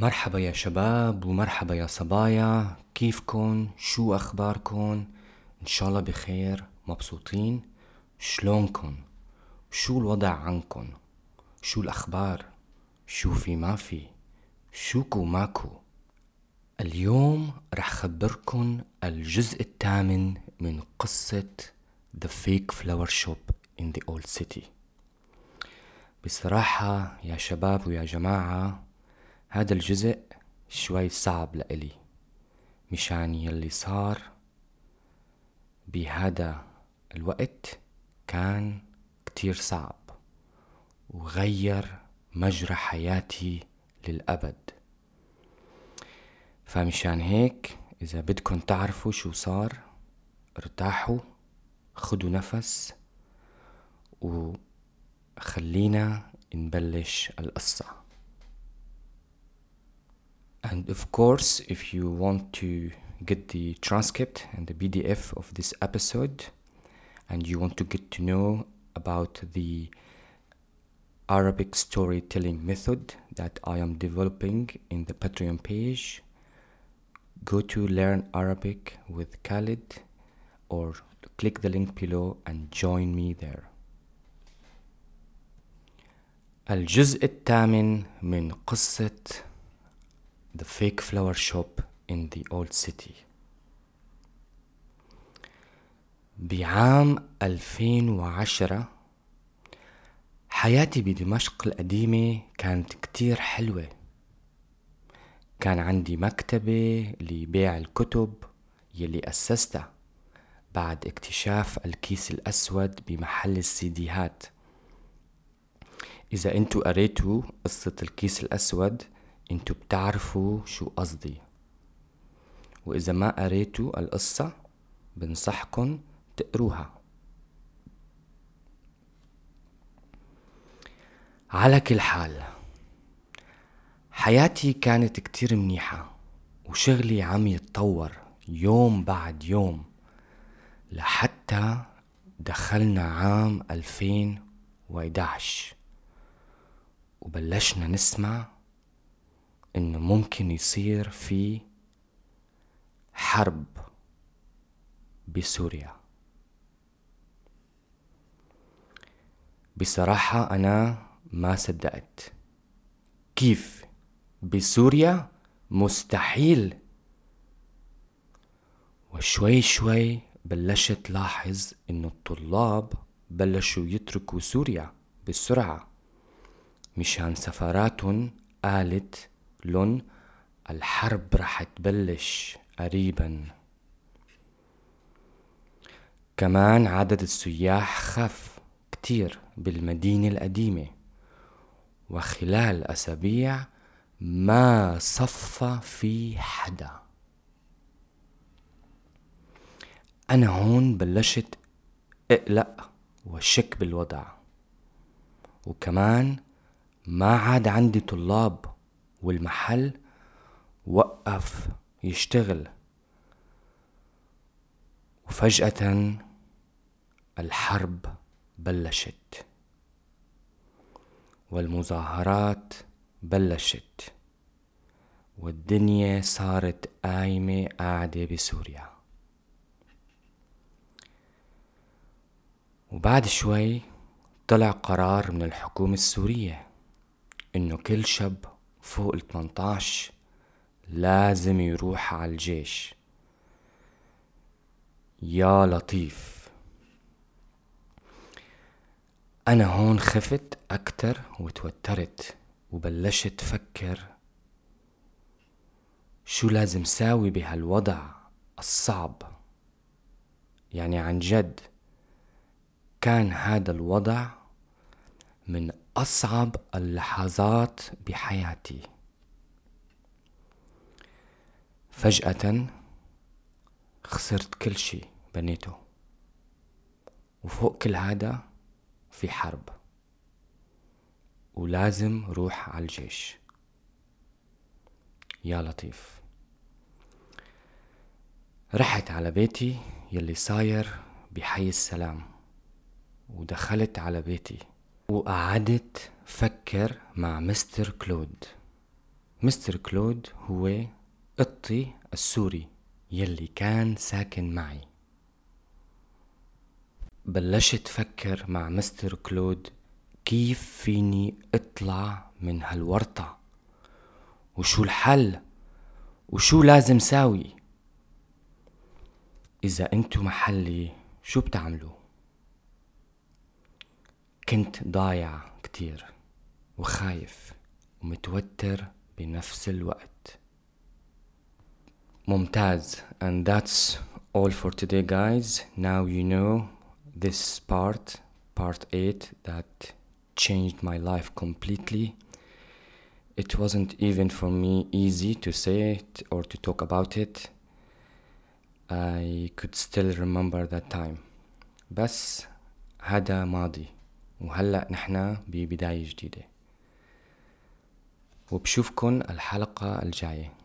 مرحبا يا شباب ومرحبا يا صبايا. كيفكن؟ شو أخباركن؟ إن شاء الله بخير مبسوطين. شلونكن؟ شو الوضع عنكن؟ شو الأخبار؟ شو في ما في؟ شوكو ماكو؟ اليوم رح خبركن الجزء الثامن من قصة The Fake Flower Shop in the Old City. بصراحة يا شباب ويا جماعة هذا الجزء شوي صعب لإلي. مشان يلي صار بهذا الوقت كان كتير صعب وغير مجرى حياتي للأبد. فمشان هيك إذا بدكن تعرفوا شو صار ارتاحوا خدوا نفس وخلينا نبلش القصة. And of course, if you want to get the transcript and the PDF of this episode, and you want to get to know about the Arabic storytelling method that I am developing in the Patreon page, go to Learn Arabic with Khalid or click the link below and join me there. الجزء الثامن من قصة The Fake Flower Shop in the Old City. بعام 2010 حياتي بدمشق القديمة كانت كتير حلوة. كان عندي مكتبة لبيع الكتب يلي أسستها بعد اكتشاف الكيس الأسود بمحل السيديهات. إذا انتو قريتوا قصة الكيس الأسود انتو بتعرفوا شو قصدي. وإذا ما قريتوا القصة بنصحكن تقروها. على كل حال حياتي كانت كتير منيحة وشغلي عم يتطور يوم بعد يوم لحتى دخلنا عام 2011 وبلشنا نسمع انه ممكن يصير في حرب بسوريا. بصراحة أنا ما صدقت. كيف؟ بسوريا مستحيل. وشوي شوي بلشت لاحظ إنه الطلاب بلشوا يتركوا سوريا بسرعة مشان سفاراتهم قالت لن الحرب رح تبلش قريبا. كمان عدد السياح خف كتير بالمدينة القديمة وخلال أسابيع ما صفى في حدا. أنا هون بلشت أقلق وشك بالوضع وكمان ما عاد عندي طلاب والمحل وقف يشتغل. وفجأة الحرب بلشت والمظاهرات بلشت والدنيا صارت قايمة قاعدة بسوريا. وبعد شوي طلع قرار من الحكومة السورية إنه كل شاب فوق ال 18 لازم يروح على الجيش. يا لطيف. أنا هون خفت أكتر وتوترت وبلشت فكر شو لازم ساوي بهالوضع الصعب. يعني عن جد كان هذا الوضع من أصعب اللحظات بحياتي. فجأة خسرت كل شي بنيته وفوق كل هذا في حرب ولازم روح على الجيش. يا لطيف. رحت على بيتي يلي صاير بحي السلام ودخلت على بيتي. وقعدت فكر مع مستر كلود. مستر كلود هو قطي السوري يلي كان ساكن معي. بلشت فكر مع مستر كلود كيف فيني اطلع من هالورطة؟ وشو الحل؟ وشو لازم ساوي؟ إذا أنتو محلي شو بتعملوا؟ كنت ضايع كتير وخايف ومتوتر بنفس الوقت ممتاز and that's all for today guys now you know this part part 8 that changed my life completely it wasn't even for me easy to say it or to talk about it I could still remember that time بس هذا ماضي وهلأ نحنا ببداية جديدة. وبشوفكن الحلقة الجاية.